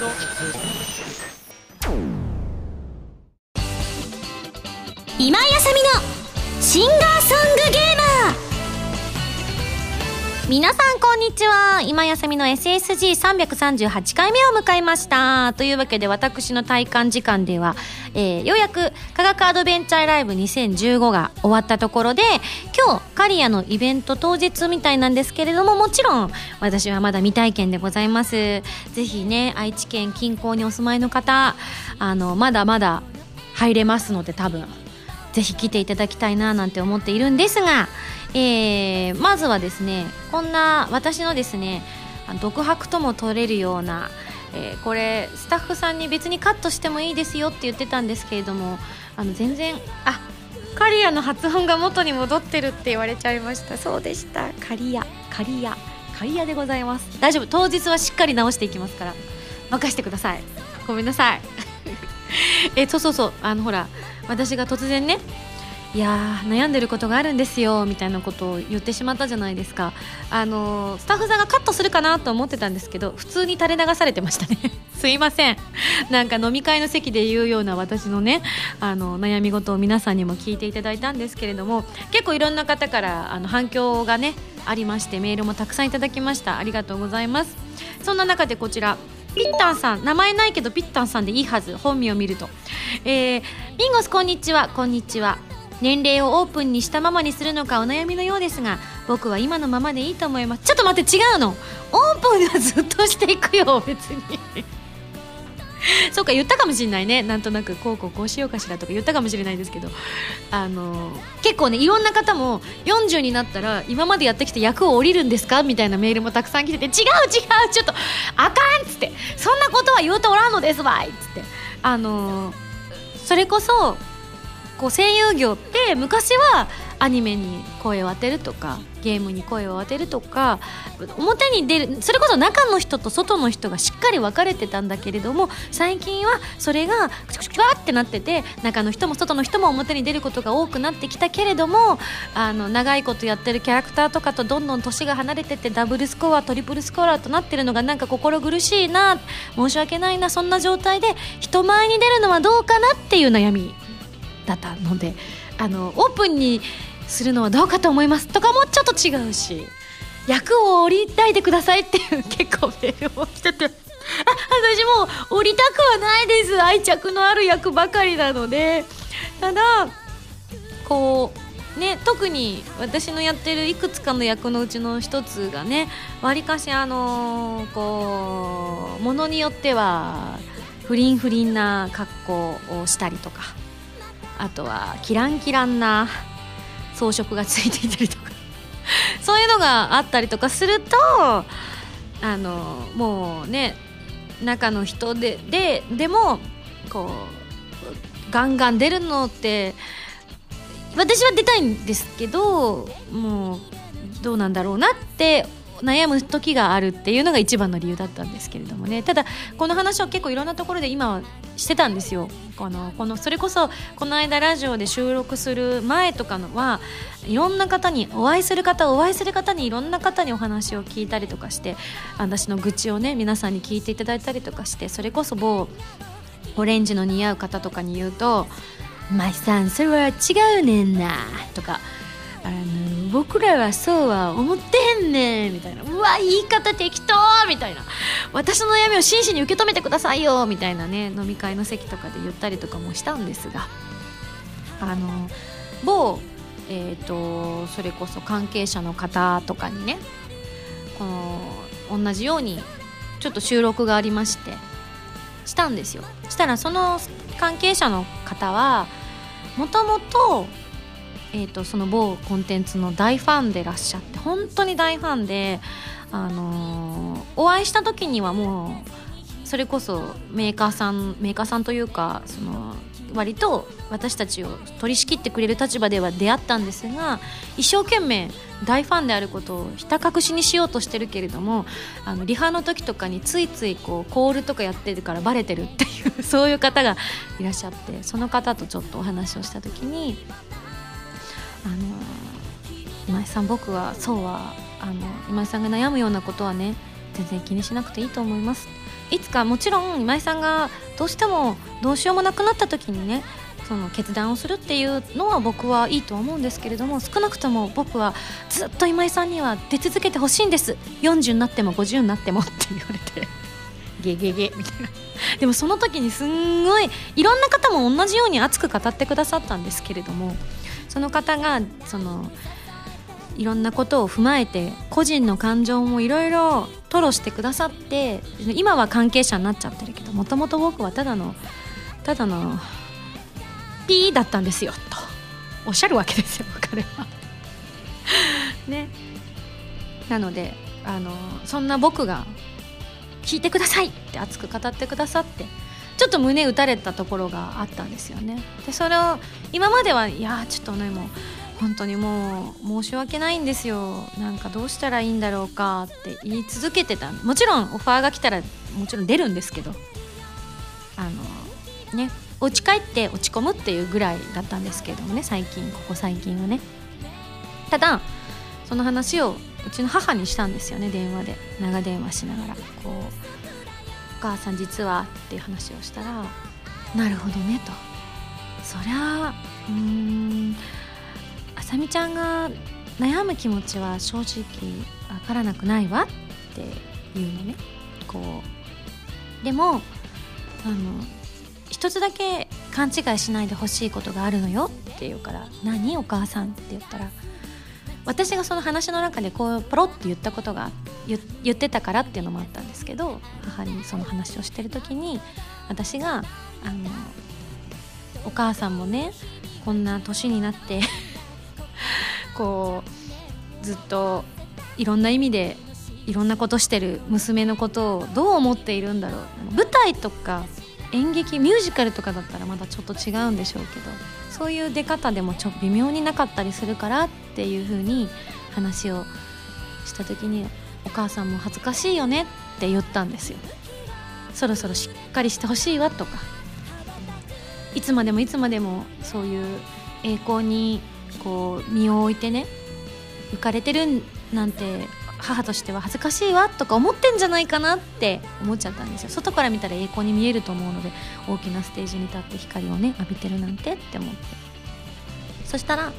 今井あさみのシンガーソングゲーマー皆さんこんにちは。今やさみの SSG338 回目を迎えました。というわけで私の体感時間では、えー、ようやく科学アドベンチャーライブ2015が終わったところで今日カリアのイベント当日みたいなんですけれどももちろん私はまだ未体験でございます。ぜひね愛知県近郊にお住まいの方あのまだまだ入れますので多分ぜひ来ていただきたいななんて思っているんですがえー、まずはですねこんな私のですね独白とも取れるような、えー、これスタッフさんに別にカットしてもいいですよって言ってたんですけれどもあの全然あカリアの発音が元に戻ってるって言われちゃいました。そうでした。カリアカリアカリアでございます。大丈夫。当日はしっかり直していきますから。任せてください。ごめんなさい。えそうそうそう。あのほら私が突然ねいや悩んでることがあるんですよみたいなことを言ってしまったじゃないですか。あのスタッフさんがカットするかなと思ってたんですけど普通に垂れ流されてましたね。すいません。なんか飲み会の席で言うような私のねあの悩み事を皆さんにも聞いていただいたんですけれども結構いろんな方からあの反響がねありましてメールもたくさんいただきました。ありがとうございます。そんな中でこちらピッタンさん。名前ないけどピッタンさんでいいはず。本名を見ると。えー、ミンゴスこんにちは。こんにちは。年齢をオープンにしたままにするのかお悩みのようですが僕は今のままでいいと思います。ちょっと待って違うの。オープンはずっとしていくよ別に。そうか言ったかもしれないね。なんとなくこうこうこうしようかしらとか言ったかもしれないですけど。あの結構ねいろんな方も40になったら今までやってきた役を降りるんですか？みたいなメールもたくさん来てて違う違うちょっとあかんっつって。そんなことは言うとおらんのですわいっつって。あのそれこそこう声優業って昔はアニメに声を当てるとかゲームに声を当てるとか表に出るそれこそ中の人と外の人がしっかり分かれてたんだけれども最近はそれがクチクチクワってなってて中の人も外の人も表に出ることが多くなってきたけれどもあの長いことやってるキャラクターとかとどんどん年が離れててダブルスコアトリプルスコアとなってるのがなんか心苦しいな申し訳ないなそんな状態で人前に出るのはどうかなっていう悩みだったのであのオープンにするのはどうかと思いますとかもちょっと違うし役を降りないでくださいっていう結構メールも来ててあ私も降りたくはないです。愛着のある役ばかりなので。ただこうね特に私のやってるいくつかの役のうちの一つがねわりかしあのこうものによっては不倫不倫な格好をしたりとかあとはキランキランな装飾がついていたりとか。そういうのがあったりとかするとあのもうね中の人でででもこうガンガン出るのって私は出たいんですけどもうどうなんだろうなって悩む時があるっていうのが一番の理由だったんですけれどもね。ただこの話を結構いろんなところで今はしてたんですよ。このこのそれこそこの間ラジオで収録する前とかのはいろんな方にお会いする方お会いする方にいろんな方にお話を聞いたりとかして私の愚痴をね皆さんに聞いていただいたりとかしてそれこそ某オレンジの似合う方とかに言うと「舞さんそれは違うねんな」とかあの僕らはそうは思ってへんねんみたいな。うわ言い方適当みたいな。私の悩みを真摯に受け止めてくださいよみたいなね飲み会の席とかで言ったりとかもしたんですが。あの某えーと、それこそ関係者の方とかにねこの同じようにちょっと収録がありましてしたんですよ。したらその関係者の方はもともとえーと、その某コンテンツの大ファンでいらっしゃって本当に大ファンで、あのー、お会いした時にはもうそれこそメーカーさんメーカーさんというかその割と私たちを取り仕切ってくれる立場では出会ったんですが一生懸命大ファンであることをひた隠しにしようとしてるけれどもあのリハの時とかについついこうコールとかやってるからバレてるっていうそういう方がいらっしゃってその方とちょっとお話をした時にあの今井さん僕はそうはあの今井さんが悩むようなことはね全然気にしなくていいと思います。いつかもちろん今井さんがどうしてもどうしようもなくなった時にねその決断をするっていうのは僕はいいと思うんですけれども少なくとも僕はずっと今井さんには出続けてほしいんです。40になっても50になっても って言われて。ゲゲゲみたいな。でもその時にすんごいいろんな方も同じように熱く語ってくださったんですけれどもその方がそのいろんなことを踏まえて個人の感情もいろいろ吐露してくださって今は関係者になっちゃってるけどもともと僕はただのただのピーだったんですよとおっしゃるわけですよ彼は。ねなのであのそんな僕が聞いてくださいって熱く語ってくださってちょっと胸打たれたところがあったんですよね。でそれを今まではいやちょっとねもう本当にもう申し訳ないんですよ。なんかどうしたらいいんだろうかって言い続けてた。もちろんオファーが来たらもちろん出るんですけど。あのねお家帰って落ち込むっていうぐらいだったんですけどもね最近ここ最近はね。ただその話をうちの母にしたんですよね電話で。長電話しながら。こう「母さん実は」っていう話をしたら「なるほどね」と「そりゃうーんあさみちゃんが悩む気持ちは正直わからなくないわ」っていうのね。こうでもあの一つだけ勘違いしないでほしいことがあるのよって言うから「何？お母さん」って言ったら「私がその話の中でこうポロって言ったことが言ってたからっていうのもあったんですけど母にその話をしてる時に私があのお母さんもねこんな年になって こうずっといろんな意味でいろんなことしてる娘のことをどう思っているんだろう。舞台とか演劇ミュージカルとかだったらまだちょっと違うんでしょうけどそういう出方でもちょっと微妙になかったりするからってっていう風に話をした時に「お母さんも恥ずかしいよね」って言ったんですよ。そろそろしっかりしてほしいわとかいつまでもいつまでもそういう栄光にこう身を置いてね浮かれてるなんて母としては恥ずかしいわとか思ってんじゃないかなって思っちゃったんですよ。外から見たら栄光に見えると思うので大きなステージに立って光をね浴びてるなんてって思って。そしたら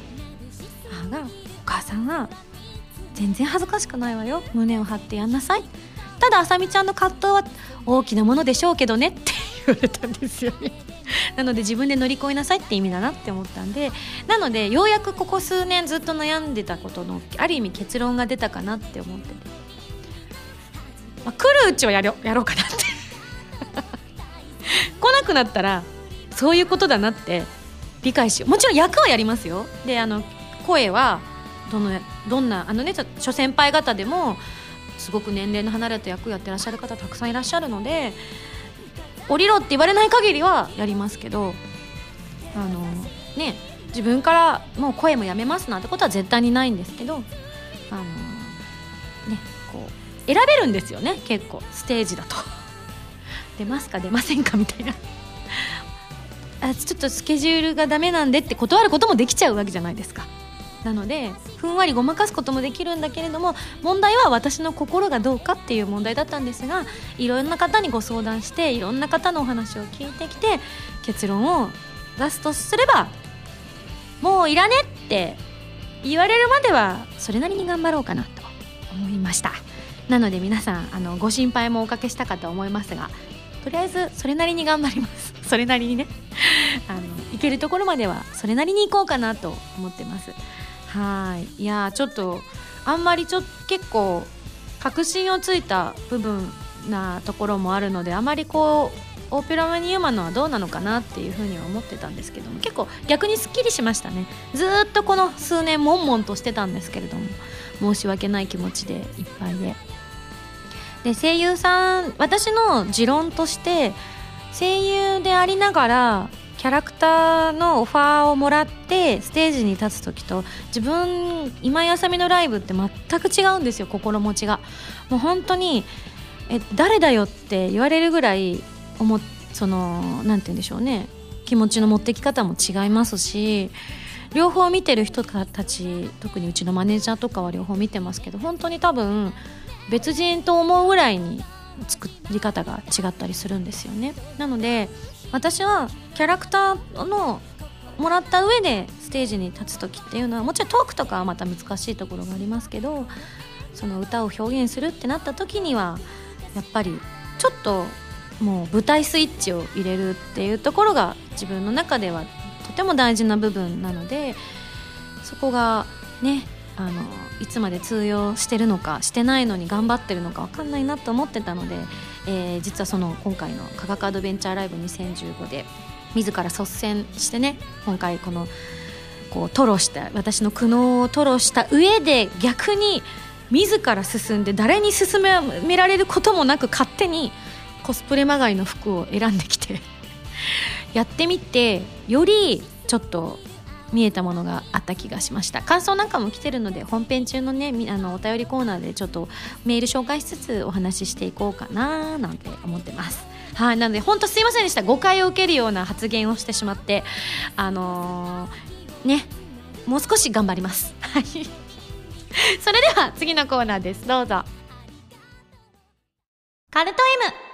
母が「お母さんは全然恥ずかしくないわよ。胸を張ってやんなさい」ただあさみちゃんの葛藤は大きなものでしょうけどね。って言われたんですよね。なので自分で乗り越えなさいって意味だなって思ったんでなのでようやくここ数年ずっと悩んでたことのある意味結論が出たかなって思ってて、まあ、来るうちはやろやろうかなって。来なくなったらそういうことだなって理解しよう。もちろん役はやりますよ。であの声はどのどんなあのね諸先輩方でもすごく年齢の離れた役をやってらっしゃる方たくさんいらっしゃるので降りろって言われない限りはやりますけどあのね自分からもう声もやめますなんてことは絶対にないんですけどあのねこう選べるんですよね結構ステージだと。出ますか出ませんかみたいな。あちょっとスケジュールがダメなんでって断ることもできちゃうわけじゃないですか。なのでふんわりごまかすこともできるんだけれども問題は私の心がどうかっていう問題だったんですがいろんな方にご相談していろんな方のお話を聞いてきて結論を出すとすればもういらねって言われるまではそれなりに頑張ろうかなと思いました。なので皆さんあのご心配もおかけしたかと思いますがとりあえずそれなりに頑張ります。それなりにね。あの行けるところまではそれなりに行こうかなと思ってます。はい。いやちょっとあんまりちょ結構確信をついた部分なところもあるのであまりこうオペラマニウマのはどうなのかなっていうふうには思ってたんですけども結構逆にすっきりしましたね。ずっとこの数年悶々としてたんですけれども申し訳ない気持ちでいっぱいで。で声優さん私の持論として声優でありながらキャラクターのオファーをもらってステージに立つ時と自分今井あさみのライブって全く違うんですよ心持ちが。もう本当にえ誰だよって言われるぐらい思その何て言うんでしょうね。気持ちの持ってき方も違いますし両方見てる人たち特にうちのマネージャーとかは両方見てますけど本当に多分別人と思うぐらいに作り方が違ったりするんですよね。なので私はキャラクターのもらった上でステージに立つ時っていうのはもちろんトークとかはまた難しいところがありますけどその歌を表現するってなった時にはやっぱりちょっともう舞台スイッチを入れるっていうところが自分の中ではとても大事な部分なのでそこがねあのいつまで通用してるのかしてないのに頑張ってるのか分かんないなと思ってたので、えー、実はその今回の科学アドベンチャーライブ2015で自ら率先してね今回このこう吐露した私の苦悩を吐露した上で逆に自ら進んで誰に勧められることもなく勝手にコスプレまがいの服を選んできてやってみてよりちょっと見えたものがあった気がしました。感想なんかも来てるので本編中のねあのお便りコーナーでちょっとメール紹介しつつお話ししていこうかななんて思ってます。はいなので本当すいませんでした。誤解を受けるような発言をしてしまってあのー、ねもう少し頑張ります。はい。それでは次のコーナーです。どうぞ。カルト M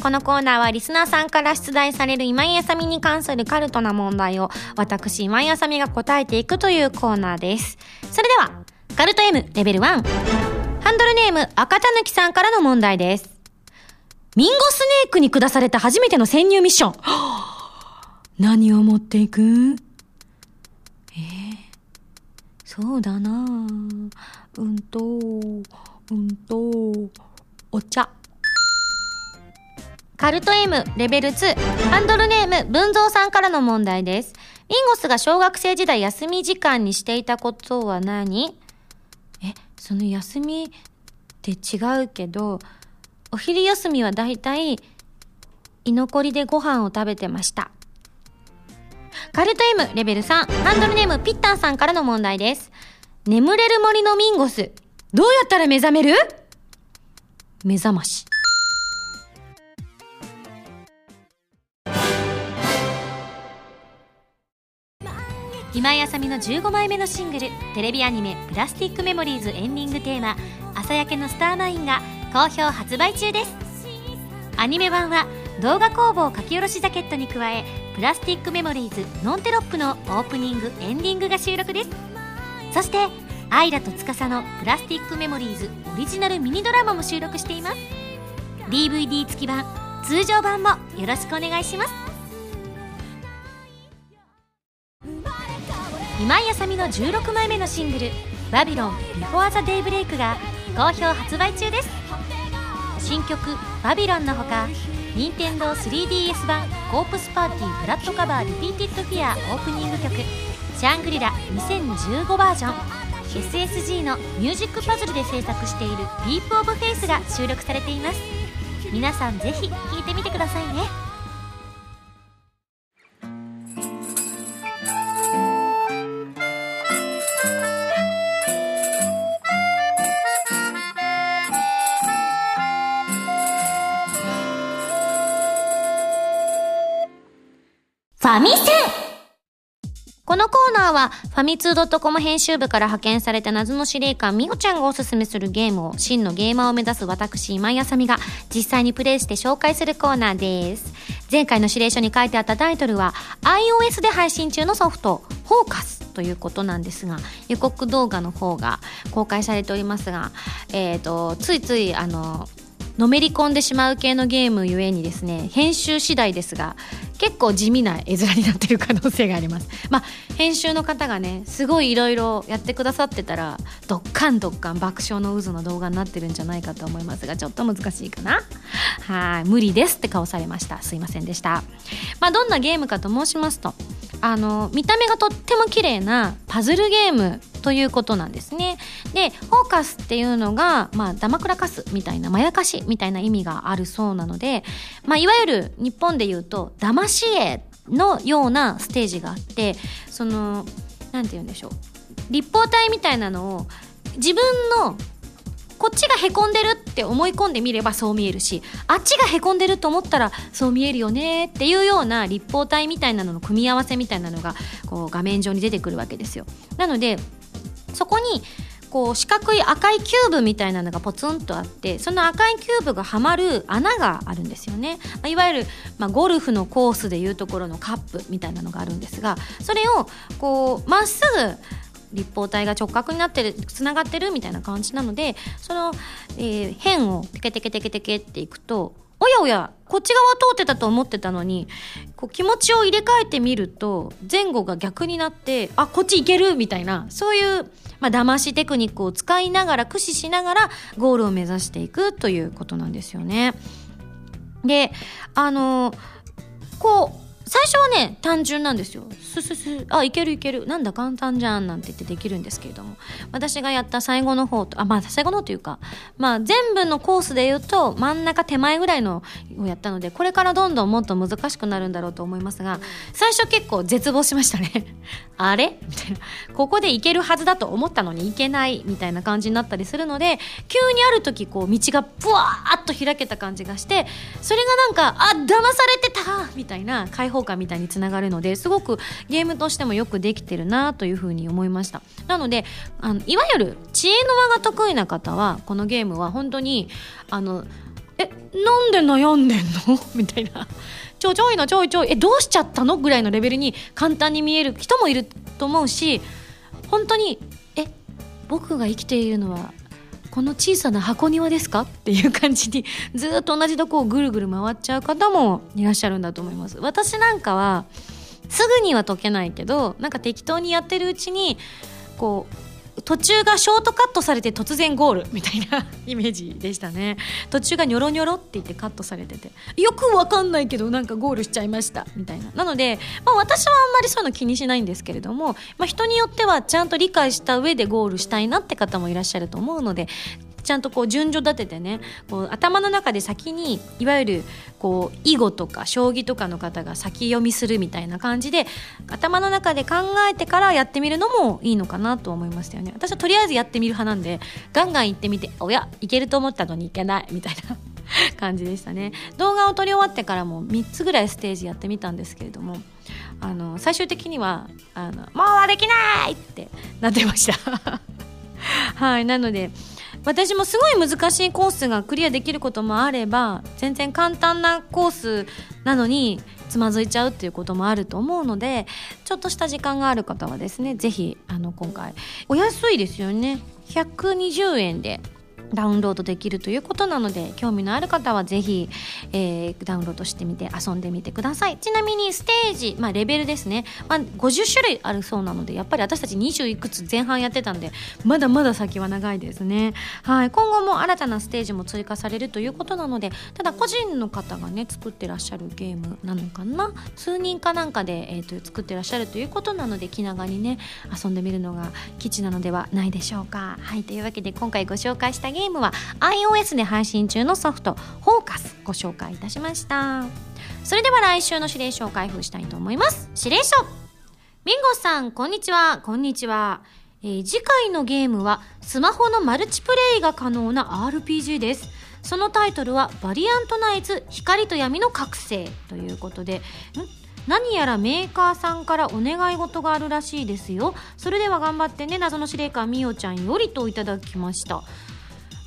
このコーナーはリスナーさんから出題される今井あさみに関するカルトな問題を私今井あさみが答えていくというコーナーです。それでは、カルト M レベル1。ハンドルネーム赤たぬきさんからの問題です。ミンゴスネークに下された初めての潜入ミッション。何を持っていく？えー、そうだなうんと、うんと、お茶。カルト M レベル2ハンドルネーム文蔵さんからの問題です。ミンゴスが小学生時代休み時間にしていたことは何？え、その休みって違うけど、お昼休みはだいたい居残りでご飯を食べてました。カルト M レベル3ハンドルネームピッタンさんからの問題です。眠れる森のミンゴス。どうやったら目覚める？目覚まし。今井あさみの15枚目のシングルテレビアニメ「プラスティックメモリーズ」エンディングテーマ「朝焼けのスターマイン」が好評発売中です。アニメ版は動画工房書き下ろしジャケットに加え「プラスティックメモリーズノンテロップ」のオープニングエンディングが収録です。そしてアイラと司の「プラスティックメモリーズ」オリジナルミニドラマも収録しています。DVD 付き版通常版もよろしくお願いします。今井麻美の16枚目のシングル「バビロン before the daybreak が好評発売中です。新曲「バビロン」のほか任天堂 3DS 版「コープスパーティー Blood Covered Repeated Fear」オープニング曲「シャングリラ2015バージョン」SSG のミュージックパズルで制作している「ディープオブフェイスが収録されています。皆さんぜひ聴いてみてくださいね。ァミセンこのコーナーはファミツー .com 編集部から派遣された謎の司令官みほちゃんがおすすめするゲームを真のゲーマーを目指す私今井あさみが実際にプレイして紹介するコーナーです。前回の指令書に書いてあったタイトルは iOS で配信中のソフトフォーカスということなんですが予告動画の方が公開されておりますが、えー、とついついあののめり込んでしまう系のゲームゆえにですね編集次第ですが結構地味な絵面になっている可能性があります。まあ編集の方がねすごいいろいろやってくださってたらドッカンドッカン爆笑の渦の動画になってるんじゃないかと思いますがちょっと難しいかな。はい無理ですって顔されました。すいませんでした。まあどんなゲームかと申しますとあの見た目がとっても綺麗なパズルゲームということなんですね。で、フォーカスっていうのが、まあ、ダマくらかすみたいな、まやかしみたいな意味があるそうなので、まあ、いわゆる日本で言うと、騙し絵のようなステージがあって、その、なんて言うんでしょう。立方体みたいなのを、自分のこっちがへこんでるって思い込んでみればそう見えるしあっちがへこんでると思ったらそう見えるよねっていうような立方体みたいなのの組み合わせみたいなのがこう画面上に出てくるわけですよなのでそこにこう四角い赤いキューブみたいなのがポツンとあってその赤いキューブがはまる穴があるんですよね、まあ、いわゆる、まあ、ゴルフのコースでいうところのカップみたいなのがあるんですがそれをこうまっすぐ立方体が直角になってるつながってるみたいな感じなのでその、えー、辺をテケテケテケテケっていくとおやおやこっち側通ってたと思ってたのにこう気持ちを入れ替えてみると前後が逆になってあこっち行けるみたいなそういうまあ騙しテクニックを使いながら駆使しながらゴールを目指していくということなんですよね。であのこう最初はね単純なんですよ。ススス。あいけるいける。なんだ簡単じゃんなんて言ってできるんですけれども。私がやった最後の方とあまあ最後のというかまあ全部のコースで言うと真ん中手前ぐらいのをやったのでこれからどんどんもっと難しくなるんだろうと思いますが最初結構絶望しましたね。あれ？みたいな。ここで行けるはずだと思ったのに行けないみたいな感じになったりするので急にある時こう道がブワーッと開けた感じがしてそれがなんかあ騙されてたみたいな解放効みたいにつながるのですごくゲームとしてもよくできてるなというふうに思いました。なのであのいわゆる知恵の輪が得意な方はこのゲームは本当にあのえなんで悩んでんの？みたいな。ちょちょいのちょいちょいえどうしちゃったの？ぐらいのレベルに簡単に見える人もいると思うし本当にえ僕が生きているのはこの小さな箱庭ですか？っていう感じにずっと同じとこをぐるぐる回っちゃう方もいらっしゃるんだと思います。私なんかはすぐには解けないけどなんか適当にやってるうちにこう途中がショートカットされて突然ゴールみたいな イメージでしたね。途中がニョロニョロって言ってカットされてて。よくわかんないけどなんかゴールしちゃいましたみたいな。なので、まあ、私はあんまりそういうの気にしないんですけれども、まあ、人によってはちゃんと理解した上でゴールしたいなって方もいらっしゃると思うのでちゃんとこう順序立ててねこう頭の中で先にいわゆるこう囲碁とか将棋とかの方が先読みするみたいな感じで頭の中で考えてからやってみるのもいいのかなと思いましたよね。私はとりあえずやってみる派なんでガンガン行ってみておやいけると思ったのにいけないみたいな感じでしたね。動画を撮り終わってからも3つぐらいステージやってみたんですけれどもあの最終的にはあの「もうできない!」ってなってました。はいなので私もすごい難しいコースがクリアできることもあれば全然簡単なコースなのにつまずいちゃうっていうこともあると思うのでちょっとした時間がある方はですね是非今回お安いですよね。120円で。ダウンロードできるということなので興味のある方はぜひ、えー、ダウンロードしてみて遊んでみてください。ちなみにステージ、まあ、レベルですね、まあ、50種類あるそうなのでやっぱり私たち20いくつ前半やってたんでまだまだ先は長いですね、はい、今後も新たなステージも追加されるということなのでただ個人の方がね作ってらっしゃるゲームなのかな？数人かなんかで、えーと、作ってらっしゃるということなので気長にね遊んでみるのが基地なのではないでしょうか。はい。というわけで今回ご紹介したゲームゲームは iOS で配信中のソフト「フォーカスご紹介いたしました。それでは来週の指令書を開封したいと思います。指令書。ミンゴさんこんにちは。こんにちは、えー、次回のゲームはスマホのマルチプレイが可能な RPG です。そのタイトルは「バリアントナイズ光と闇の覚醒」ということでん？何やらメーカーさんからお願い事があるらしいですよ。それでは頑張ってね謎の司令官みおちゃんよりといただきました。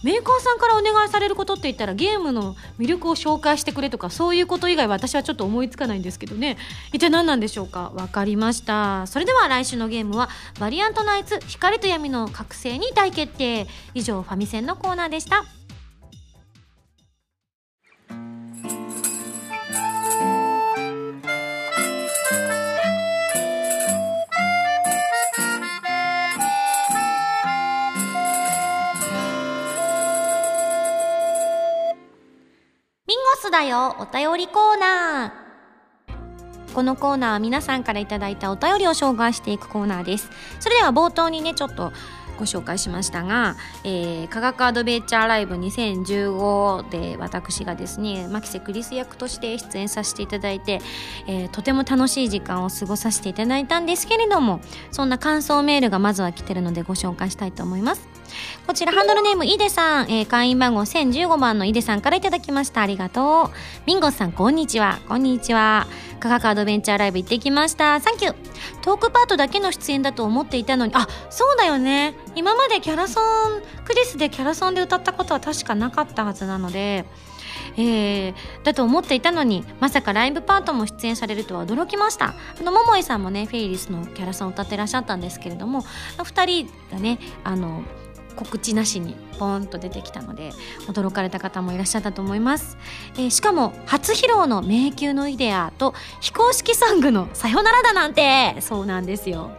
メーカーさんからお願いされることって言ったらゲームの魅力を紹介してくれとかそういうこと以外は私はちょっと思いつかないんですけどね。一体何なんでしょうか？分かりました。それでは来週のゲームはバリアントナイツ光と闇の覚醒に大決定。以上ファミセンのコーナーでした。だよお便りコーナー。このコーナーは皆さんから頂いたお便りを紹介していくコーナーです。それでは冒頭にねちょっとご紹介しましたが、えー、科学アドベンチャーライブ2015で私がですね牧瀬クリス役として出演させていただいて、えー、とても楽しい時間を過ごさせていただいたんですけれどもそんな感想メールがまずは来てるのでご紹介したいと思います。こちらハンドルネームイデさん、えー、会員番号1015番のイデさんからいただきました。ありがとう。ミンゴスさんこんにちは。こんにちは。科学アドベンチャーライブ行ってきました。サンキュートークパートだけの出演だと思っていたのに。あそうだよね。今までキャラソンクリスでキャラソンで歌ったことは確かなかったはずなので。えー、だと思っていたのにまさかライブパートも出演されるとは驚きました。あの桃井さんもねフェイリスのキャラソンを歌ってらっしゃったんですけれども2人がね。あの告知なしにポンと出てきたので驚かれた方もいらっしゃったと思います、えー、しかも初披露の迷宮のイデアと非公式ソングのさよならだなんて。そうなんですよ。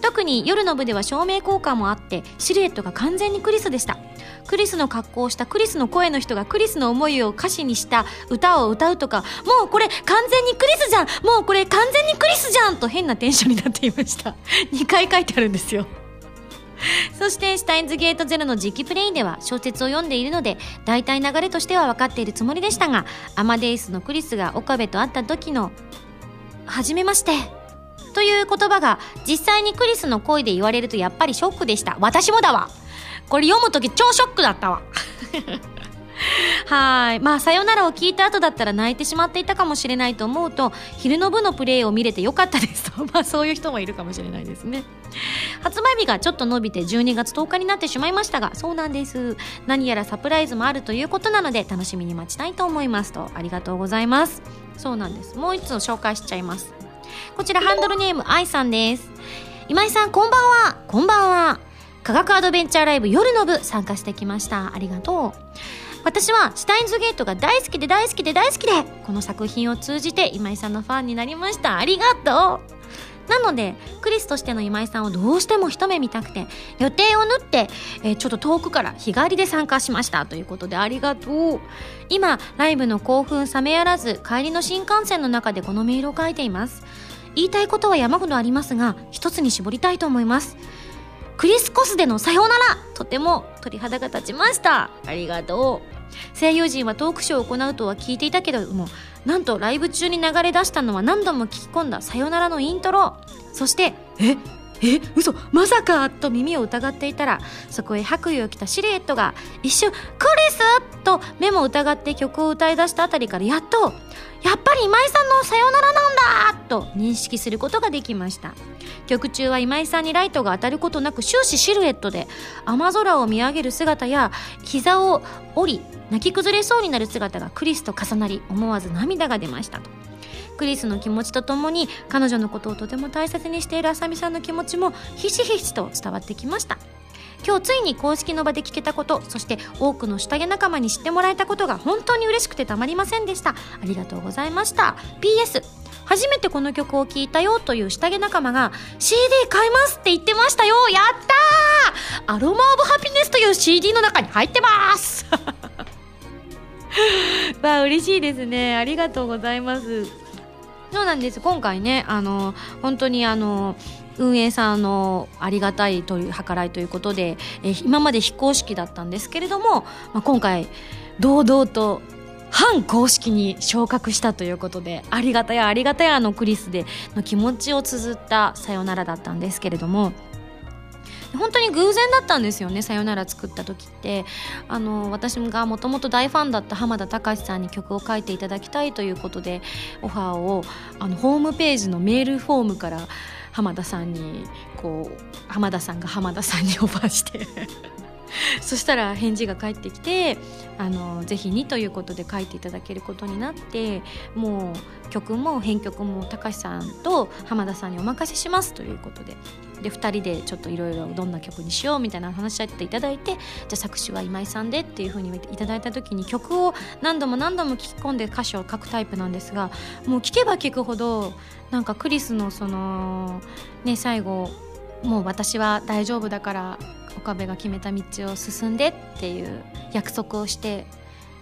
特に夜の部では照明効果もあってシルエットが完全にクリスでした。クリスの格好をしたクリスの声の人がクリスの思いを歌詞にした歌を歌うとかもうこれ完全にクリスじゃん！もうこれ完全にクリスじゃん！と変なテンションになっていました。2回書いてあるんですよ。そして「シュタインズゲートゼロ」の実機プレイでは小説を読んでいるので大体流れとしては分かっているつもりでしたがアマデイスのクリスが岡部と会った時の「はじめまして」という言葉が実際にクリスの声で言われるとやっぱりショックでした。私もだわ。これ読む時超ショックだったわ。はい。まあ「さよなら」を聞いた後だったら泣いてしまっていたかもしれないと思うと昼の部のプレイを見れてよかったですと まあそういう人もいるかもしれないですね。発売日がちょっと伸びて12月10日になってしまいましたがそうなんです。何やらサプライズもあるということなので楽しみに待ちたいと思いますとありがとうございます。そうなんです。もう一つ紹介しちゃいます。こちらハンドルネーム愛さんです。今井さんこんばんは。こんばんは。科学アドベンチャーライブ夜の部参加してきました。ありがとう。私はシュタインズゲートが大好きで大好きで大好きでこの作品を通じて今井さんのファンになりました。ありがとう。なのでクリスとしての今井さんをどうしても一目見たくて予定を縫って、えー、ちょっと遠くから日帰りで参加しましたということでありがとう。今ライブの興奮冷めやらず帰りの新幹線の中でこのメールを書いています。言いたいことは山ほどありますが一つに絞りたいと思います。クリスコスでのさようならとても鳥肌が立ちました。ありがとう。声優陣はトークショーを行うとは聞いていたけれどもなんとライブ中に流れ出したのは何度も聞き込んださよならのイントロ。そしてえ？え嘘まさかと耳を疑っていたらそこへ白衣を着たシルエットが一瞬「クリス!」と目も疑って曲を歌い出したあたりからやっと「やっぱり今井さんのさよならなんだ!」と認識することができました曲中は今井さんにライトが当たることなく終始シルエットで雨空を見上げる姿や膝を折り泣き崩れそうになる姿がクリスと重なり思わず涙が出ましたとクリスの気持ちとともに彼女のことをとても大切にしているあさみさんの気持ちもひしひしと伝わってきました。今日ついに公式の場で聞けたことそして多くの下着仲間に知ってもらえたことが本当に嬉しくてたまりませんでした。ありがとうございました。PS 初めてこの曲を聴いたよという下着仲間が CD 買いますって言ってましたよ。やったー!アロマ・オブ・ハピネスという CD の中に入ってます。わあ嬉しいですね。ありがとうございます。そうなんです。今回ねあの本当にあの運営さんのありがたいという計らいということで、え今まで非公式だったんですけれども、まあ、今回堂々と反公式に昇格したということでありがたやありがたやのクリスでの気持ちを綴った「さよなら」だったんですけれども本当に偶然だったんですよね「さよなら」作った時って。あの私がもともと大ファンだった浜田隆さんに曲を書いていただきたいということでオファーをあのホームページのメールフォームから浜田さんにこう浜田さんが浜田さんにオファーして。そしたら返事が返ってきてあのぜひにということで書いていただけることになってもう曲も編曲も高橋さんと浜田さんにお任せしますということでで2人でちょっといろいろどんな曲にしようみたいな話し合っていただいてじゃあ作詞は今井さんでっていうふうにいただいた時に曲を何度も何度も聴き込んで歌詞を書くタイプなんですがもう聴けば聴くほどなんかクリスのそのね最後もう私は大丈夫だから岡部が決めた道を進んでっていう約束をして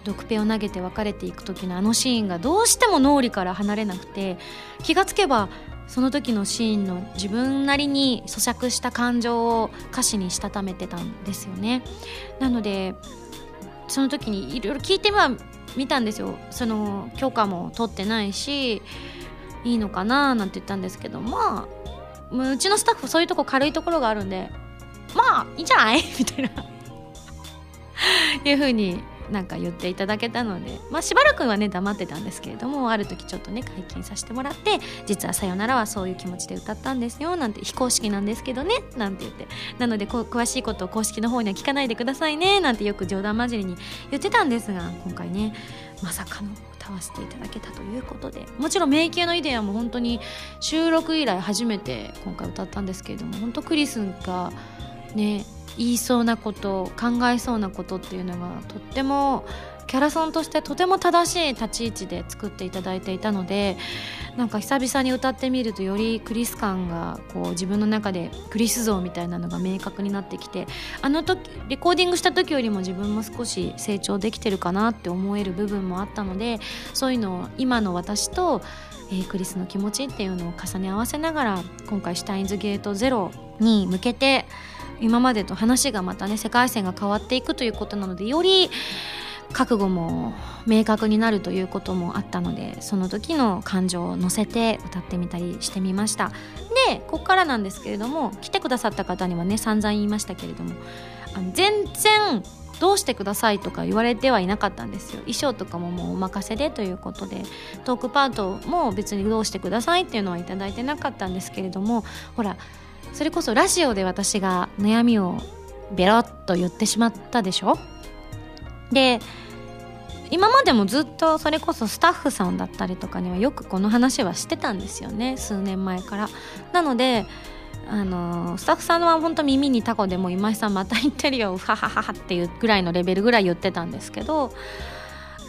毒ペを投げて別れていく時のあのシーンがどうしても脳裏から離れなくて気がつけばその時のシーンの自分なりに咀嚼した感情を歌詞にしたためてたんですよね。なのでその時にいろいろ聞いては見たんですよ。その許可も取ってないしいいのかななんて言ったんですけどまあうちのスタッフそういうとこ軽いところがあるんでまあいいんじゃない？みたいな。いうふうになんか言っていただけたので、まあ、しばらくはね黙ってたんですけれどもある時ちょっとね解禁させてもらって実は「さよなら」はそういう気持ちで歌ったんですよなんて非公式なんですけどねなんて言って。なので詳しいことを公式の方には聞かないでくださいねなんてよく冗談交じりに言ってたんですが今回ねまさかの歌わせていただけたということでもちろん「迷宮のイデア」も本当に収録以来初めて今回歌ったんですけれども本当クリスがね言いそうなこと考えそうなことっていうのがとってもキャラソンとしてとても正しい立ち位置で作っていただいていたのでなんか久々に歌ってみるとよりクリス感がこう自分の中でクリス像みたいなのが明確になってきてあの時レコーディングした時よりも自分も少し成長できてるかなって思える部分もあったのでそういうのを今の私と、えー、クリスの気持ちっていうのを重ね合わせながら今回「シュタインズゲートゼロに向けて今までと話がまたね世界線が変わっていくということなのでより覚悟も明確になるということもあったのでその時の感情を乗せて歌ってみたりしてみました。でここからなんですけれども来てくださった方にはね散々言いましたけれどもあの全然どうしてくださいとか言われてはいなかったんですよ。衣装とかももうお任せでということでトークパートも別にどうしてくださいっていうのは頂いてなかったんですけれどもほらそれこそラジオで私が悩みをベロッと言ってしまったでしょ？で今までもずっとそれこそスタッフさんだったりとかにはよくこの話はしてたんですよね数年前から。なのであのスタッフさんは本当耳にタコでも今井さんまた言ってるよフハハハハっていうぐらいのレベルぐらい言ってたんですけど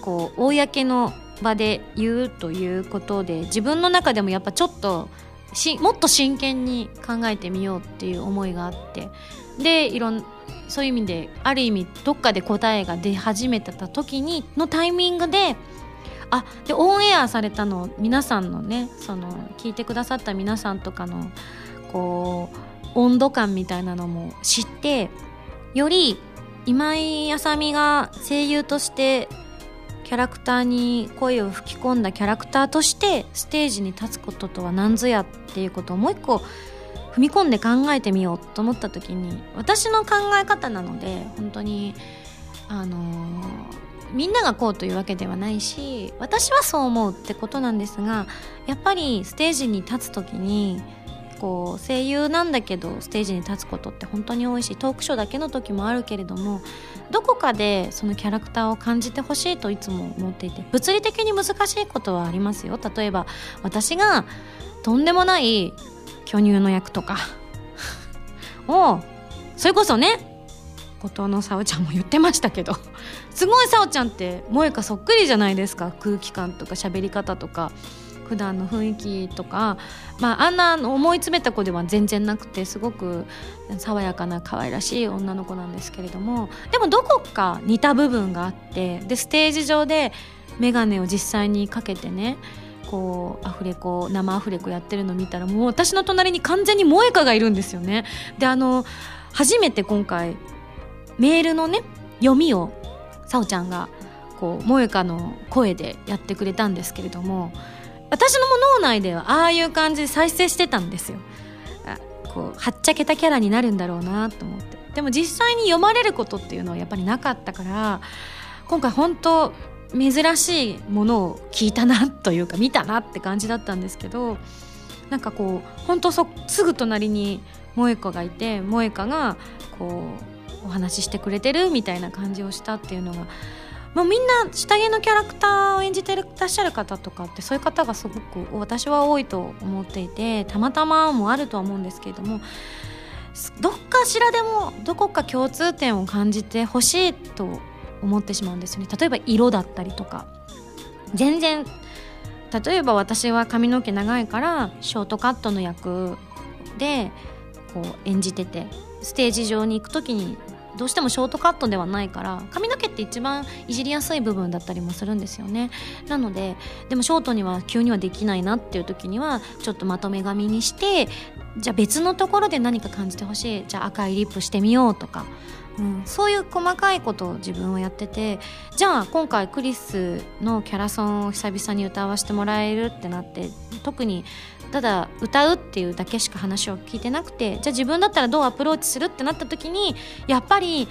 こう公の場で言うということで自分の中でもやっぱちょっとしもっと真剣に考えてみようっていう思いがあって。でいろんそういう意味である意味どっかで答えが出始めてた時にのタイミングであでオンエアされたの皆さんのねその聞いてくださった皆さんとかのこう温度感みたいなのも知ってより今井あさみが声優としてキャラクターに声を吹き込んだキャラクターとしてステージに立つこととは何ぞやっていうことをもう一個踏み込んで考えてみようと思った時に私の考え方なので本当にあの、みんながこうというわけではないし私はそう思うってことなんですがやっぱりステージに立つ時にこう声優なんだけどステージに立つことって本当に多いしトークショーだけの時もあるけれどもどこかでそのキャラクターを感じてほしいといつも思っていて物理的に難しいことはありますよ。例えば私がとんでもない巨乳の役とか をそれこそね後藤のさおちゃんも言ってましたけどすごいさおちゃんって萌香そっくりじゃないですか。空気感とか喋り方とか。普段の雰囲気とか、まあ、あんな思い詰めた子では全然なくてすごく爽やかな可愛らしい女の子なんですけれどもでもどこか似た部分があってでステージ上で眼鏡を実際にかけてねこうアフレコ生アフレコやってるの見たらもう私の隣に完全に萌香がいるんですよね。であの初めて今回メールのね読みをさおちゃんがこう萌香の声でやってくれたんですけれども私の脳内ではああいう感じで再生してたんですよ。あこうはっちゃけたキャラになるんだろうなと思って。でも実際に読まれることっていうのはやっぱりなかったから今回本当珍しいものを聞いたなというか見たなって感じだったんですけどなんかこう本当そすぐ隣に萌香がいて萌香がこうお話ししてくれてるみたいな感じをしたっていうのがまあ、みんな下着のキャラクターを演じてらっしゃる方とかってそういう方がすごく私は多いと思っていてたまたまもあるとは思うんですけれどもどっかしらでもどこか共通点を感じてほしいと思ってしまうんですよね。例えば色だったりとか。全然例えば私は髪の毛長いからショートカットの役でこう演じててステージ上に行く時にどうしてもショートカットではないから髪の毛って一番いじりやすい部分だったりもするんですよね。なのででもショートには急にはできないなっていう時にはちょっとまとめ髪にしてじゃあ別のところで何か感じてほしい。じゃあ赤いリップしてみようとか、うん、そういう細かいことを自分はやっててじゃあ今回クリスのキャラソンを久々に歌わせてもらえるってなって特にただ歌うっていうだけしか話を聞いてなくてじゃあ自分だったらどうアプローチするってなった時にやっぱり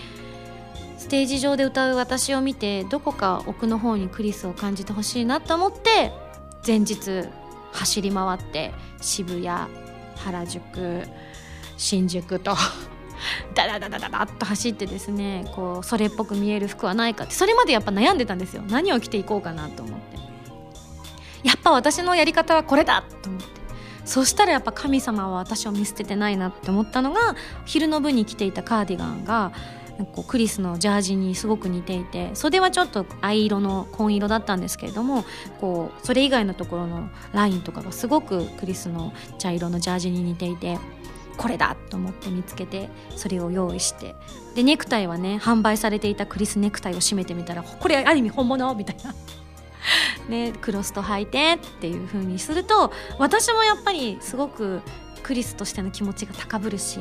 ステージ上で歌う私を見てどこか奥の方にクリスを感じてほしいなと思って前日走り回って渋谷原宿新宿と ダダダダダダッと走ってですねこうそれっぽく見える服はないかってそれまでやっぱ悩んでたんですよ。何を着ていこうかなと思って。やっぱ私のやり方はこれだと思って。そしたらやっぱ神様は私を見捨ててないなって思ったのが昼の部に着ていたカーディガンがこうクリスのジャージにすごく似ていて袖はちょっと藍色の紺色だったんですけれどもこうそれ以外のところのラインとかがすごくクリスの茶色のジャージに似ていてこれだと思って見つけてそれを用意してでネクタイはね販売されていたクリスネクタイを締めてみたらこれある意味本物みたいな。ね、クロスと履いてっていう風にすると私もやっぱりすごくクリスとしての気持ちが高ぶるし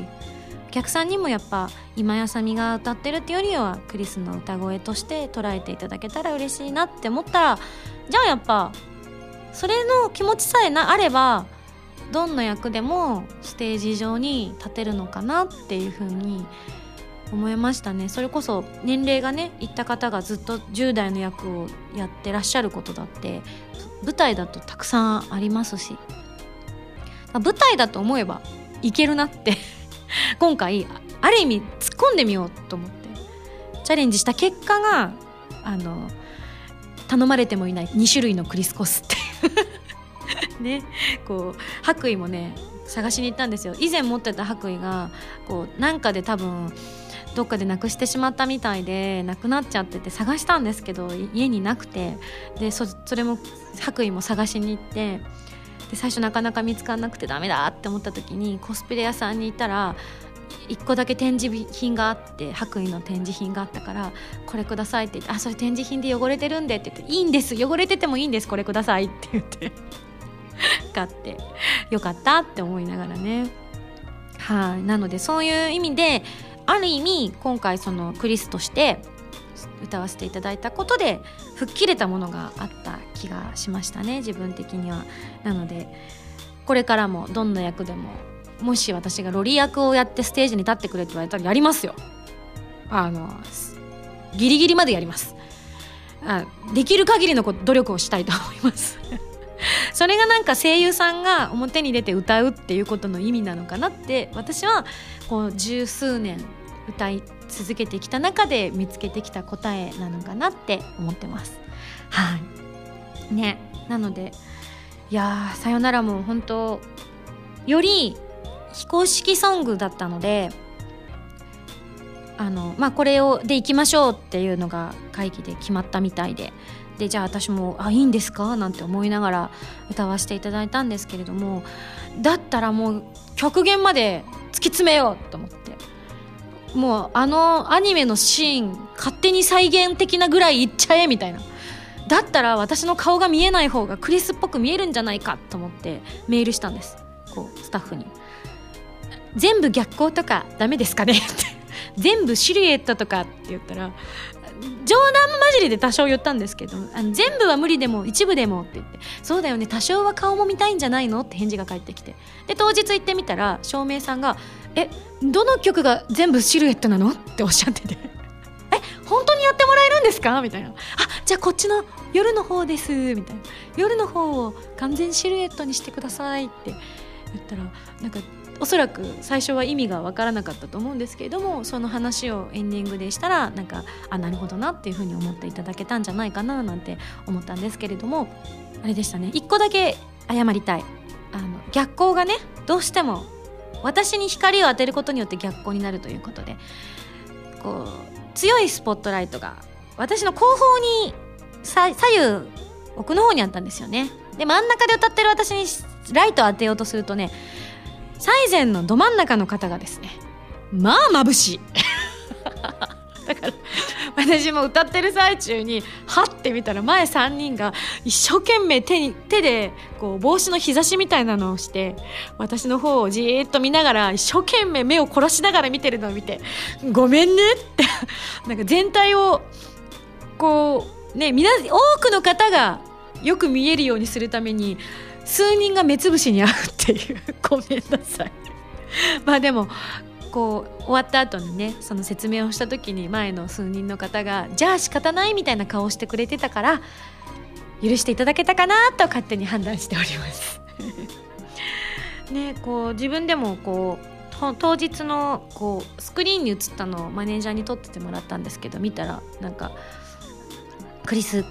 お客さんにもやっぱ今やさみが歌ってるっていうよりはクリスの歌声として捉えていただけたら嬉しいなって思ったらじゃあやっぱそれの気持ちさえなあればどんな役でもステージ上に立てるのかなっていうふうに思いましたね。それこそ年齢がねいった方がずっと10代の役をやってらっしゃることだって舞台だとたくさんありますし。舞台だと思えばいけるなって 今回ある意味突っ込んでみようと思ってチャレンジした結果があの頼まれてもいない2種類のクリスコスって ねこう白衣もね探しに行ったんですよ。以前持ってた白衣がこうなんかで多分どっかでなくしてしまったみたいでなくなっちゃってて探したんですけど家になくてでそれも白衣も探しに行ってで最初なかなか見つからなくてダメだって思った時にコスプレ屋さんに行ったら1個だけ展示品があって白衣の展示品があったから「これください」って言って「あそれ展示品で汚れてるんで」って言って「いいんです汚れててもいいんですこれください」って言って 買ってよかったって思いながらね。はい。なのでそういう意味である意味今回そのクリスとして歌わせていただいたことで吹っ切れたものがあった気がしましたね。自分的には。なのでこれからもどんな役でももし私がロリ役をやってステージに立ってくれって言われたらやりますよ。あのギリギリまでやります。あできる限りの努力をしたいと思います。それがなんか声優さんが表に出て歌うっていうことの意味なのかなって私はこう十数年歌い続けてきた中で見つけてきた答えなのかなって思ってます。はい。ね。なのでいやさよならも本当より非公式ソングだったのであのまあこれをでいきましょうっていうのが会議で決まったみたいででじゃあ私も「あいいんですか?」なんて思いながら歌わせていただいたんですけれどもだったらもう極限まで突き詰めようと思って。もうあのアニメのシーン勝手に再現的なぐらいいっちゃえみたいな。だったら私の顔が見えない方がクリスっぽく見えるんじゃないかと思ってメールしたんです。こうスタッフに。全部逆光とかダメですかね？って。全部シルエットとかって言ったら冗談交じりで多少言ったんですけどあの全部は無理でも一部でもって言ってそうだよね多少は顔も見たいんじゃないのって返事が返ってきてで当日行ってみたら照明さんが「えどの曲が全部シルエットなの?」っておっしゃってて「え本当にやってもらえるんですか?」みたいな「あじゃあこっちの夜の方です」みたいな「夜の方を完全シルエットにしてください」って言ったらなんかおそらく最初は意味が分からなかったと思うんですけれどもその話をエンディングでしたらなんかあなるほどなっていうふうに思っていただけたんじゃないかななんて思ったんですけれどもあれでしたね。一個だけ謝りたい。あの逆光がねどうしても私に光を当てることによって逆光になるということでこう強いスポットライトが私の後方に左右奥の方にあったんですよね。で真ん中で歌ってる私にライトを当てようとするとね最前のど真ん中の方がですねまあ眩しい。だから私も歌ってる最中にはって見たら前3人が一生懸命手に手でこう帽子の日差しみたいなのをして私の方をじーっと見ながら一生懸命目を凝らしながら見てるのを見て「ごめんね」って なんか全体をこうね皆多くの方がよく見えるようにするために数人が目つぶしに遭うっていう。ごめんなさい。まあでもこう終わった後にねその説明をした時に前の数人の方がじゃあ仕方ないみたいな顔をしてくれてたから許していただけたかなと勝手に判断しております。ねこう自分でもこう当日のこうスクリーンに映ったのをマネージャーに撮っててもらったんですけど見たらなんかクリス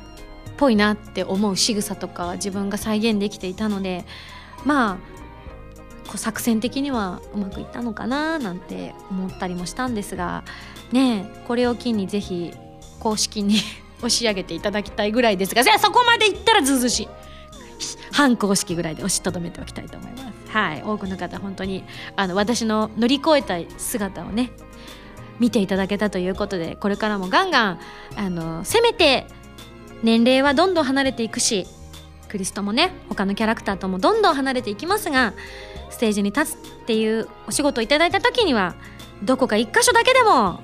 ぽいなって思う仕草とか自分が再現できていたのでまあこう作戦的にはうまくいったのかななんて思ったりもしたんですがねこれを機にぜひ公式に 押し上げていただきたいぐらいですがじゃあそこまでいったらずうずしい。反公式ぐらいで押しとどめておきたいと思います。はい。多くの方本当にあの私の乗り越えた姿をね見ていただけたということでこれからもガンガンあのせめて年齢はどんどん離れていくしクリストもね他のキャラクターともどんどん離れていきますがステージに立つっていうお仕事をいただいた時にはどこか一箇所だけでも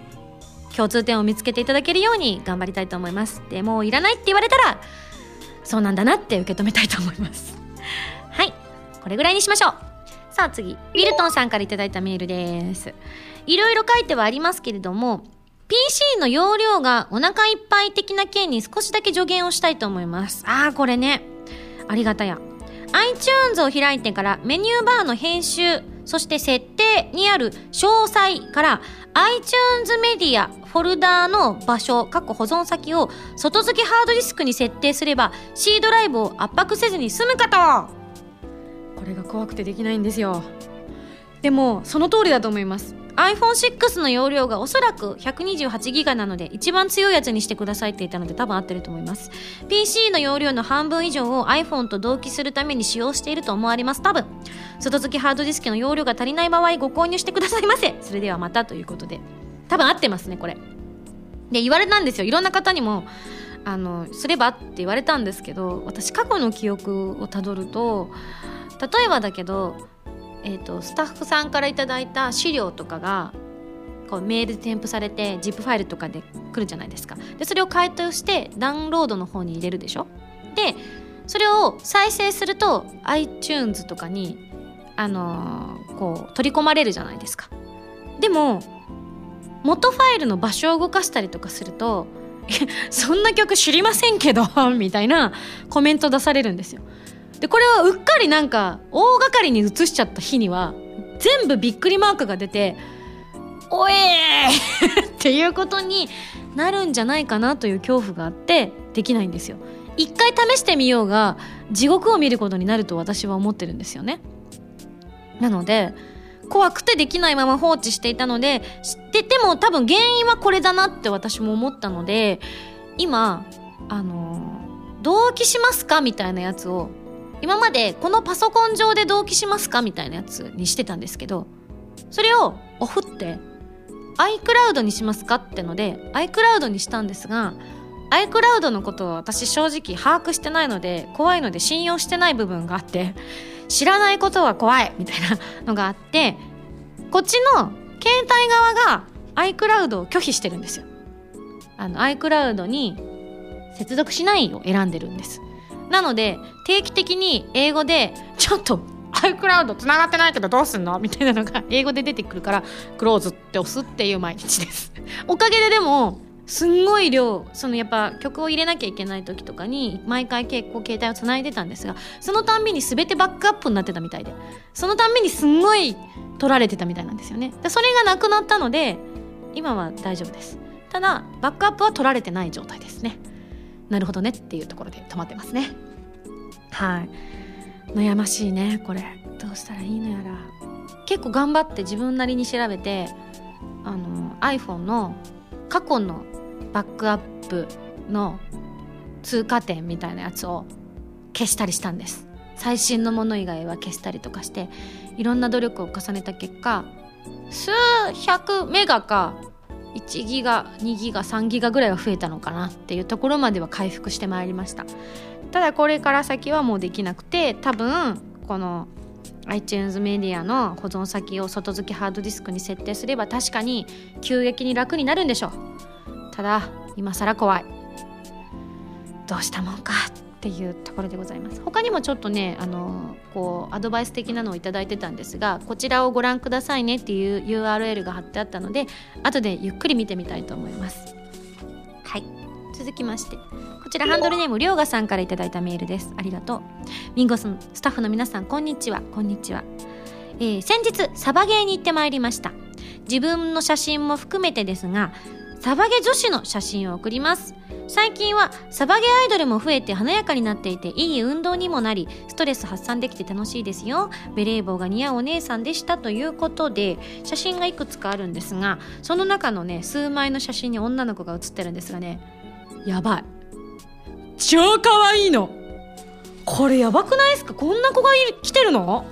共通点を見つけていただけるように頑張りたいと思います。でもういらないって言われたらそうなんだなって受け止めたいと思います。はいこれぐらいにしましょう。さあ次。ウィルトンさんから頂いたメールです。いろいろ書いてはありますけれども PC の容量がお腹いっぱい的な件に少しだけ助言をしたいと思いますああこれねありがたや iTunes を開いてからメニューバーの編集そして設定にある詳細から iTunes メディアフォルダーの場所、過去保存先を外付けハードディスクに設定すれば C ドライブを圧迫せずに済むかとこれが怖くてできないんですよ。でも、その通りだと思います。iPhone6 の容量がおそらく128ギガなので一番強いやつにしてくださいって言ったので多分合ってると思います。PC の容量の半分以上を iPhone と同期するために使用していると思われます。多分。外付けハードディスクの容量が足りない場合ご購入してくださいませ。それではまたということで。多分合ってますねこれ。で言われたんですよ。いろんな方にもあのすればって言われたんですけど私過去の記憶をたどると例えばだけどえーと、スタッフさんから頂いた資料とかがこうメールで添付されて ZIP ファイルとかで来るじゃないですか。でそれを解凍してダウンロードの方に入れるでしょ？でそれを再生すると iTunes とかにあのー、こう取り込まれるじゃないですか。でも元ファイルの場所を動かしたりとかすると そんな曲知りませんけど みたいなコメント出されるんですよ。でこれはうっかりなんか大掛かりに映しちゃった日には全部びっくりマークが出て「おえー!」っていうことになるんじゃないかなという恐怖があってできないんですよ。一回試してみようが地獄を見ることになると私は思ってるんですよね。なので怖くてできないまま放置していたので知ってても多分原因はこれだなって私も思ったので今あの同期しますかみたいなやつを今までこのパソコン上で同期しますかみたいなやつにしてたんですけどそれをオフって iCloud にしますかってので iCloud にしたんですが iCloud のことを私正直把握してないので怖いので信用してない部分があって知らないことは怖いみたいなのがあってこっちの携帯側が iCloud を拒否してるんですよ。あの iCloud に接続しないを選んでるんです。なので定期的に英語でちょっと iCloud つながってないけどどうすんの？みたいなのが 英語で出てくるからクローズって押すっていう毎日です。おかげででもすんごい量そのやっぱ曲を入れなきゃいけない時とかに毎回結構携帯をつないでたんですがそのたんびに全てバックアップになってたみたいでそのたんびにすんごい取られてたみたいなんですよね。でそれがなくなったので今は大丈夫です。ただバックアップは取られてない状態ですねなるほどねっていうところで止まってますね。はい。悩ましいねこれ。どうしたらいいのやら。結構頑張って自分なりに調べてあの iPhone の過去のバックアップの通過点みたいなやつを消したりしたんです。最新のもの以外は消したりとかしていろんな努力を重ねた結果数百メガか1ギガ2ギガ3ギガぐらいは増えたのかなっていうところまでは回復してまいりました。ただこれから先はもうできなくて多分この iTunes メディアの保存先を外付けハードディスクに設定すれば確かに急激に楽になるんでしょう。ただ今更怖い。どうしたもんか。っていうところでございます。他にもちょっとねあのこうアドバイス的なのを頂いてたんですがこちらをご覧くださいねっていう URL が貼ってあったので後でゆっくり見てみたいと思います。はい。続きましてこちらハンドルネームりょうがさんから頂いたメールです。ありがとう。ミンゴススタッフの皆さんこんにちは。こんにちは、えー、先日サバゲーに行ってまいりました。自分の写真も含めてですがサバゲ女子の写真を送ります最近はサバゲアイドルも増えて華やかになっていていい運動にもなりストレス発散できて楽しいですよ。ベレー帽が似合うお姉さんでしたということで写真がいくつかあるんですがその中のね数枚の写真に女の子が写ってるんですがねやばい。超かわいいの。これやばくないですか？こんな子がい来てるの？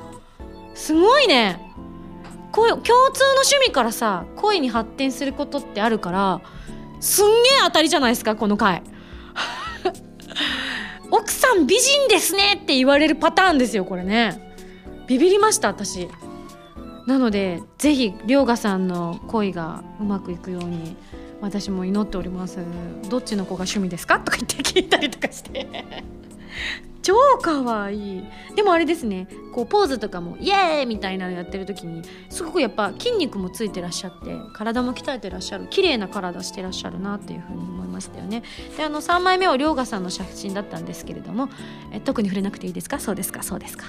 すごいね。こう共通の趣味からさ恋に発展することってあるからすんげえ当たりじゃないですかこの回。奥さん美人ですねって言われるパターンですよこれね。ビビりました私。なのでぜひ涼河さんの恋がうまくいくように私も祈っております。どっちの子が趣味ですか？とか言って聞いたりとかして。超かわい。いでもあれですね。こうポーズとかもイエーイみたいなのやってる時にすごくやっぱ筋肉もついてらっしゃって体も鍛えてらっしゃる綺麗な体してらっしゃるなっていうふうに思いましたよね。であの3枚目は涼河さんの写真だったんですけれどもえ特に触れなくていいですか？そうですかそうですか。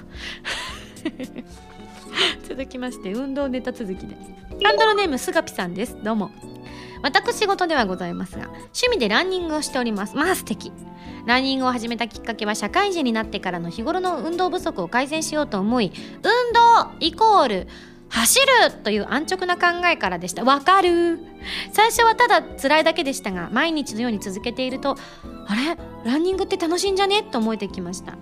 続きまして運動ネタ続きでハンドルネームすがぴさんです。どうも。私事ではございますが趣味でランニングをしております。まあ素敵。ランニングを始めたきっかけは社会人になってからの日頃の運動不足を改善しようと思い運動イコール走るという安直な考えからでした。わかる？最初はただ辛いだけでしたが毎日のように続けているとあれ？ランニングって楽しいんじゃね？と思えてきました。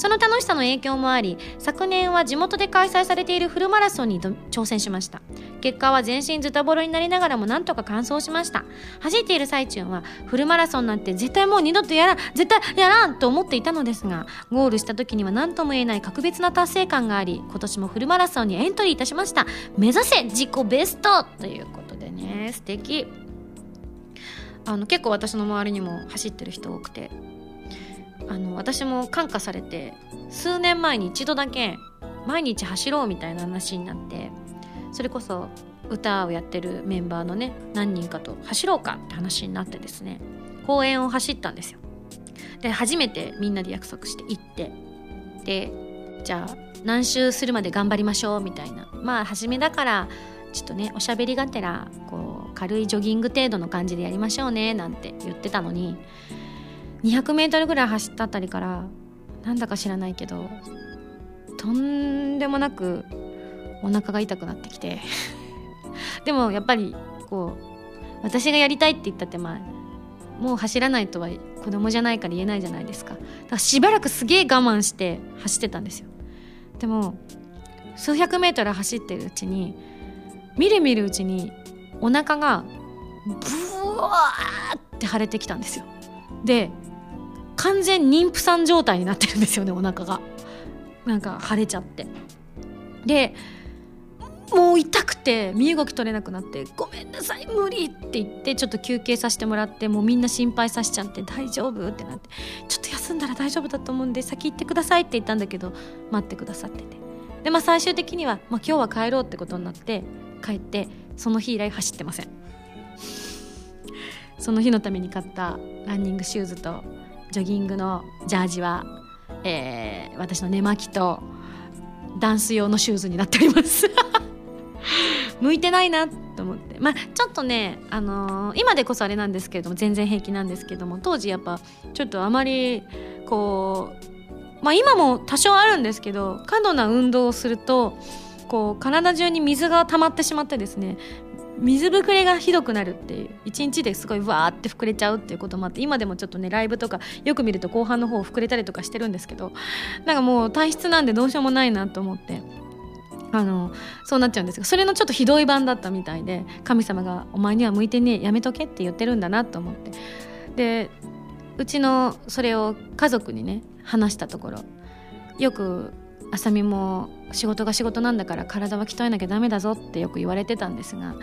その楽しさの影響もあり昨年は地元で開催されているフルマラソンに挑戦しました。結果は全身ズタボロになりながらもなんとか完走しました。走っている最中はフルマラソンなんて絶対もう二度とやらん絶対やらんと思っていたのですがゴールした時には何とも言えない格別な達成感があり今年もフルマラソンにエントリーいたしました。目指せ自己ベストということでね素敵。あの結構私の周りにも走ってる人多くて。あの私も感化されて数年前に一度だけ毎日走ろうみたいな話になってそれこそ歌をやってるメンバーのね何人かと走ろうかって話になってですね公園を走ったんですよ。で初めてみんなで約束して行ってでじゃあ何周するまで頑張りましょうみたいな。まあ初めだからちょっとねおしゃべりがてらこう軽いジョギング程度の感じでやりましょうねなんて言ってたのに 200m ぐらい走ったあたりからなんだか知らないけどとんでもなくお腹が痛くなってきて。でもやっぱりこう私がやりたいって言ったってまあもう走らないとは子供じゃないから言えないじゃないですか。だからしばらくすげえ我慢して走ってたんですよ。でも数百メートル走ってるうちにみるみるうちにお腹がブワーって腫れてきたんですよ。で完全妊婦さん状態になってるんですよねお腹がなんか腫れちゃってでもう痛くて身動き取れなくなって「ごめんなさい無理!」って言ってちょっと休憩させてもらってもうみんな心配させちゃって「大丈夫?」ってなって「ちょっと休んだら大丈夫だと思うんで先行ってください」って言ったんだけど待ってくださっててでまあ最終的には、まあ、今日は帰ろうってことになって帰ってその日以来走ってませんその日のために買ったランニングシューズとジョギングのジャージは、えー、私の寝巻きとダンス用のシューズになっております。向いてないなと思って。まあちょっとね、あのー、今でこそあれなんですけれども全然平気なんですけども当時やっぱちょっとあまりこうまあ今も多少あるんですけど過度な運動をするとこう体中に水が溜まってしまってですね水ぶくれがひどくなるっていう一日ですごいわーって膨れちゃうっていうこともあって今でもちょっとねライブとかよく見ると後半の方膨れたりとかしてるんですけどなんかもう体質なんでどうしようもないなと思ってあのそうなっちゃうんですがそれのちょっとひどい版だったみたいで神様が「お前には向いてねえやめとけ」って言ってるんだなと思って。でうちのそれを家族にね話したところよくあさみも仕事が仕事なんだから体は鍛えなきゃダメだぞってよく言われてたんですが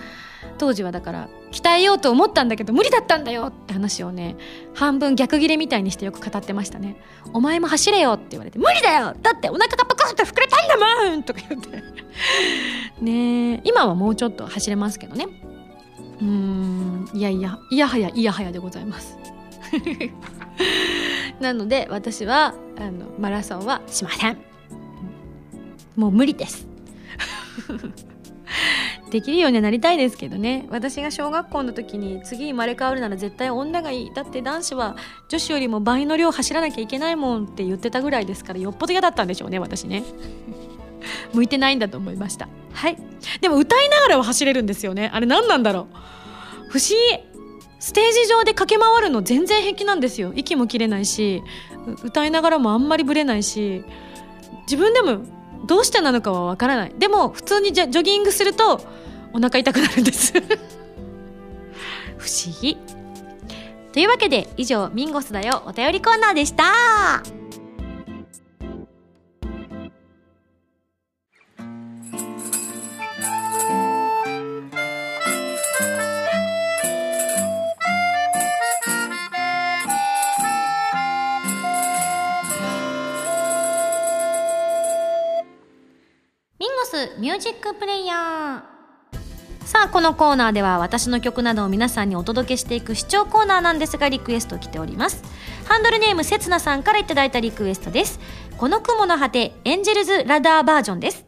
当時はだから鍛えようと思ったんだけど無理だったんだよって話をね半分逆ギレみたいにしてよく語ってましたね。お前も走れよって言われて無理だよ。だってお腹がパクッと膨れたんだもんとか言って。ね今はもうちょっと走れますけどね。うんいやいやいやはやいやはやでございます。なので私はあのマラソンはしません。もう無理です。できるようになりたいですけどね。私が小学校の時に次生まれ変わるなら絶対女がいいだって男子は女子よりも倍の量走らなきゃいけないもんって言ってたぐらいですからよっぽど嫌だったんでしょうね私ね。向いてないんだと思いました。はい。でも歌いながらは走れるんですよね。あれ何なんだろう。不思議。ステージ上で駆け回るの全然平気なんですよ。息も切れないし歌いながらもあんまりブレないし自分でもどうしてなのかはわからない。でも普通にジョギングするとお腹痛くなるんです。不思議。というわけで以上ミンゴスだよお便りコーナーでした。ミンゴスミュージックプレイヤーさあこのコーナーでは私の曲などを皆さんにお届けしていく視聴コーナーなんですがリクエスト来ております。ハンドルネームせつなさんからいただいたリクエストです。この雲の果てエンジェルズラダーバージョンです。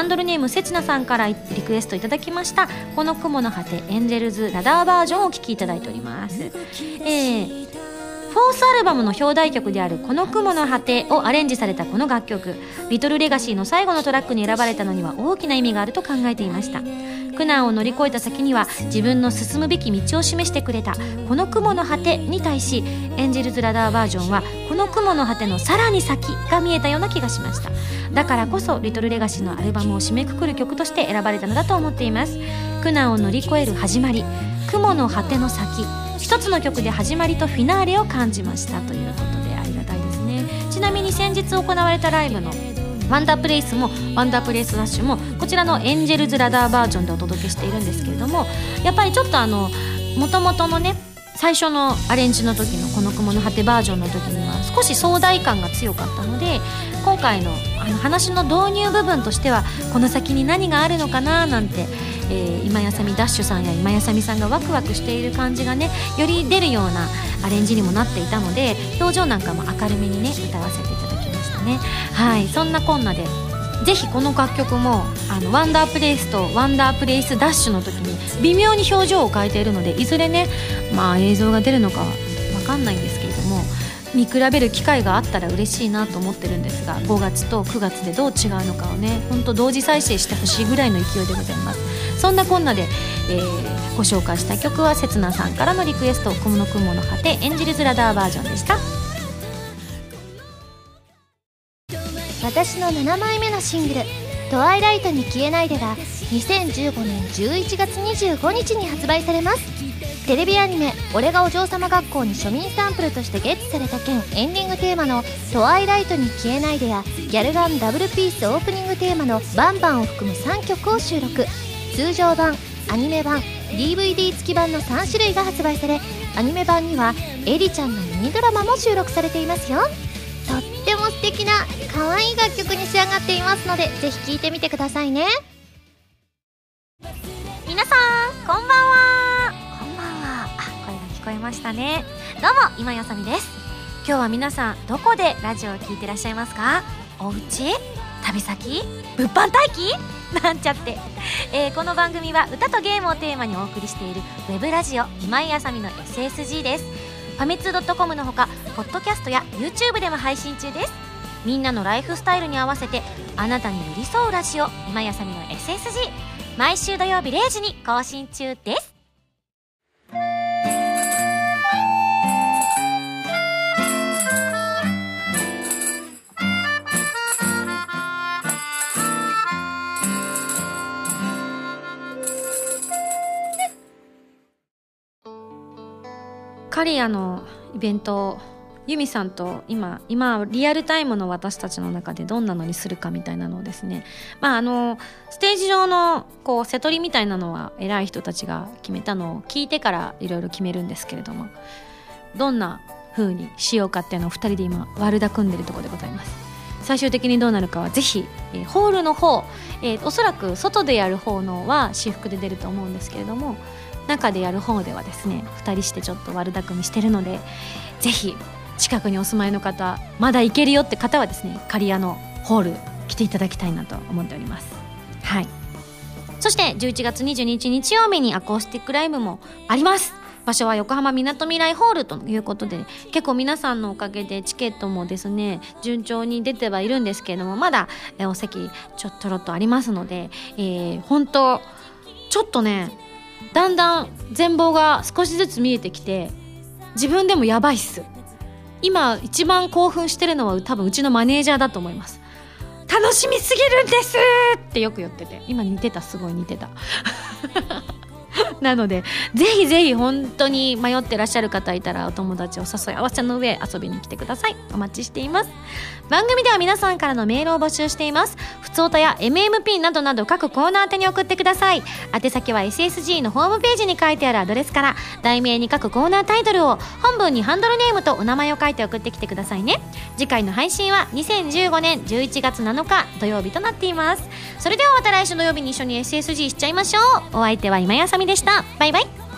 ハンドルネームせちなさんからリクエストいただきました。この雲の果てエンジェルズラダーバージョンをお聴きいただいております。えーフォースアルバムの表題曲である「この雲の果て」をアレンジされたこの楽曲「リトルレガシー」の最後のトラックに選ばれたのには大きな意味があると考えていました。苦難を乗り越えた先には自分の進むべき道を示してくれた「この雲の果て」に対しエンジェルズラダーバージョンは「この雲の果てのさらに先」が見えたような気がしました。だからこそリトルレガシーのアルバムを締めくくる曲として選ばれたのだと思っています。苦難を乗り越える始まり雲の果ての先一つの曲で始まりとフィナーレを感じましたということでありがたいですね。ちなみに先日行われたライブのワンダープレイスもワンダープレイスダッシュもこちらのエンジェルズラダーバージョンでお届けしているんですけれどもやっぱりちょっとあの元々のね最初のアレンジの時の「この雲の果て」バージョンの時には少し壮大感が強かったので今回のあの話の導入部分としてはこの先に何があるのかななんて、えー、今やさみダッシュさんや今やさみさんがワクワクしている感じがねより出るようなアレンジにもなっていたので表情なんかも明るめにね歌わせていただきましたね。はい。そんなこんなでぜひこの楽曲もあのワンダープレイスとワンダープレイスダッシュの時に微妙に表情を変えているのでいずれねまあ映像が出るのかは分かんないんですけれども見比べる機会があったら嬉しいなと思ってるんですが5月と9月でどう違うのかをねほんと同時再生してほしいぐらいの勢いでございます。そんなこんなで、えー、ご紹介した曲はせつなさんからのリクエスト「雲の雲の果てエンジェルズラダーバージョン」でした。私の7枚目のシングル「トワイライトに消えないで」が2015年11月25日に発売されます。テレビアニメ「俺がお嬢様学校」に庶民サンプルとしてゲットされた件エンディングテーマの「トワイライトに消えないで」やギャルガンダブルピースオープニングテーマの「バンバン」を含む3曲を収録。通常版アニメ版 DVD 付き版の3種類が発売されアニメ版にはエリちゃんのミニドラマも収録されていますよ。素敵な可愛い楽曲に仕上がっていますのでぜひ聴いてみてくださいね。皆さんこんばんは。こんばんは。あ声が聞こえましたね。どうも今やさみです。今日は皆さんどこでラジオを聞いてらっしゃいますか？お家？旅先？物販待機？なんちゃって、えー、この番組は歌とゲームをテーマにお送りしているウェブラジオ今井あさみの SSG です。ファミツー .com のほかポッドキャストや YouTube でも配信中です。みんなのライフスタイルに合わせてあなたに寄り添うラジオ今やさみの SSG 毎週土曜日0時に更新中です。カリアのイベントユミさんと今今リアルタイムの私たちの中でどんなのにするかみたいなのをですねまああのステージ上のこう瀬取りみたいなのは偉い人たちが決めたのを聞いてからいろいろ決めるんですけれどもどんな風にしようかっていうのを2人で今悪だ組んでるとこでございます。最終的にどうなるかはぜひ、えー、ホールの方、えー、おそらく外でやる方のは私服で出ると思うんですけれども中でやる方ではですね2人してちょっと悪巧みしてるのでぜひ近くにお住まいの方まだ行けるよって方はですね刈谷のホール来ていただきたいなと思っております。はい。そして11月22日日曜日にアコースティックライブもあります。場所は横浜みなとみらいホールということで結構皆さんのおかげでチケットもですね順調に出てはいるんですけれどもまだお席ちょっとろっとありますので、えー、本当ちょっとねだんだん全貌が少しずつ見えてきて自分でもやばいっす。今一番興奮してるのは多分うちのマネージャーだと思います。楽しみすぎるんですってよく言ってて。今似てたすごい似てた。なのでぜひぜひ本当に迷ってらっしゃる方いたらお友達を誘い合わせの上遊びに来てください。お待ちしています。番組では皆さんからのメールを募集しています。ふつおたや MMP などなど各コーナー宛てに送ってください。宛先は SSG のホームページに書いてあるアドレスから題名に各コーナータイトルを本文にハンドルネームとお名前を書いて送ってきてくださいね。次回の配信は2015年11月7日土曜日となっています。それではまた来週土曜日に一緒に SSG しちゃいましょう。お相手は今やさみでした。バイバイ。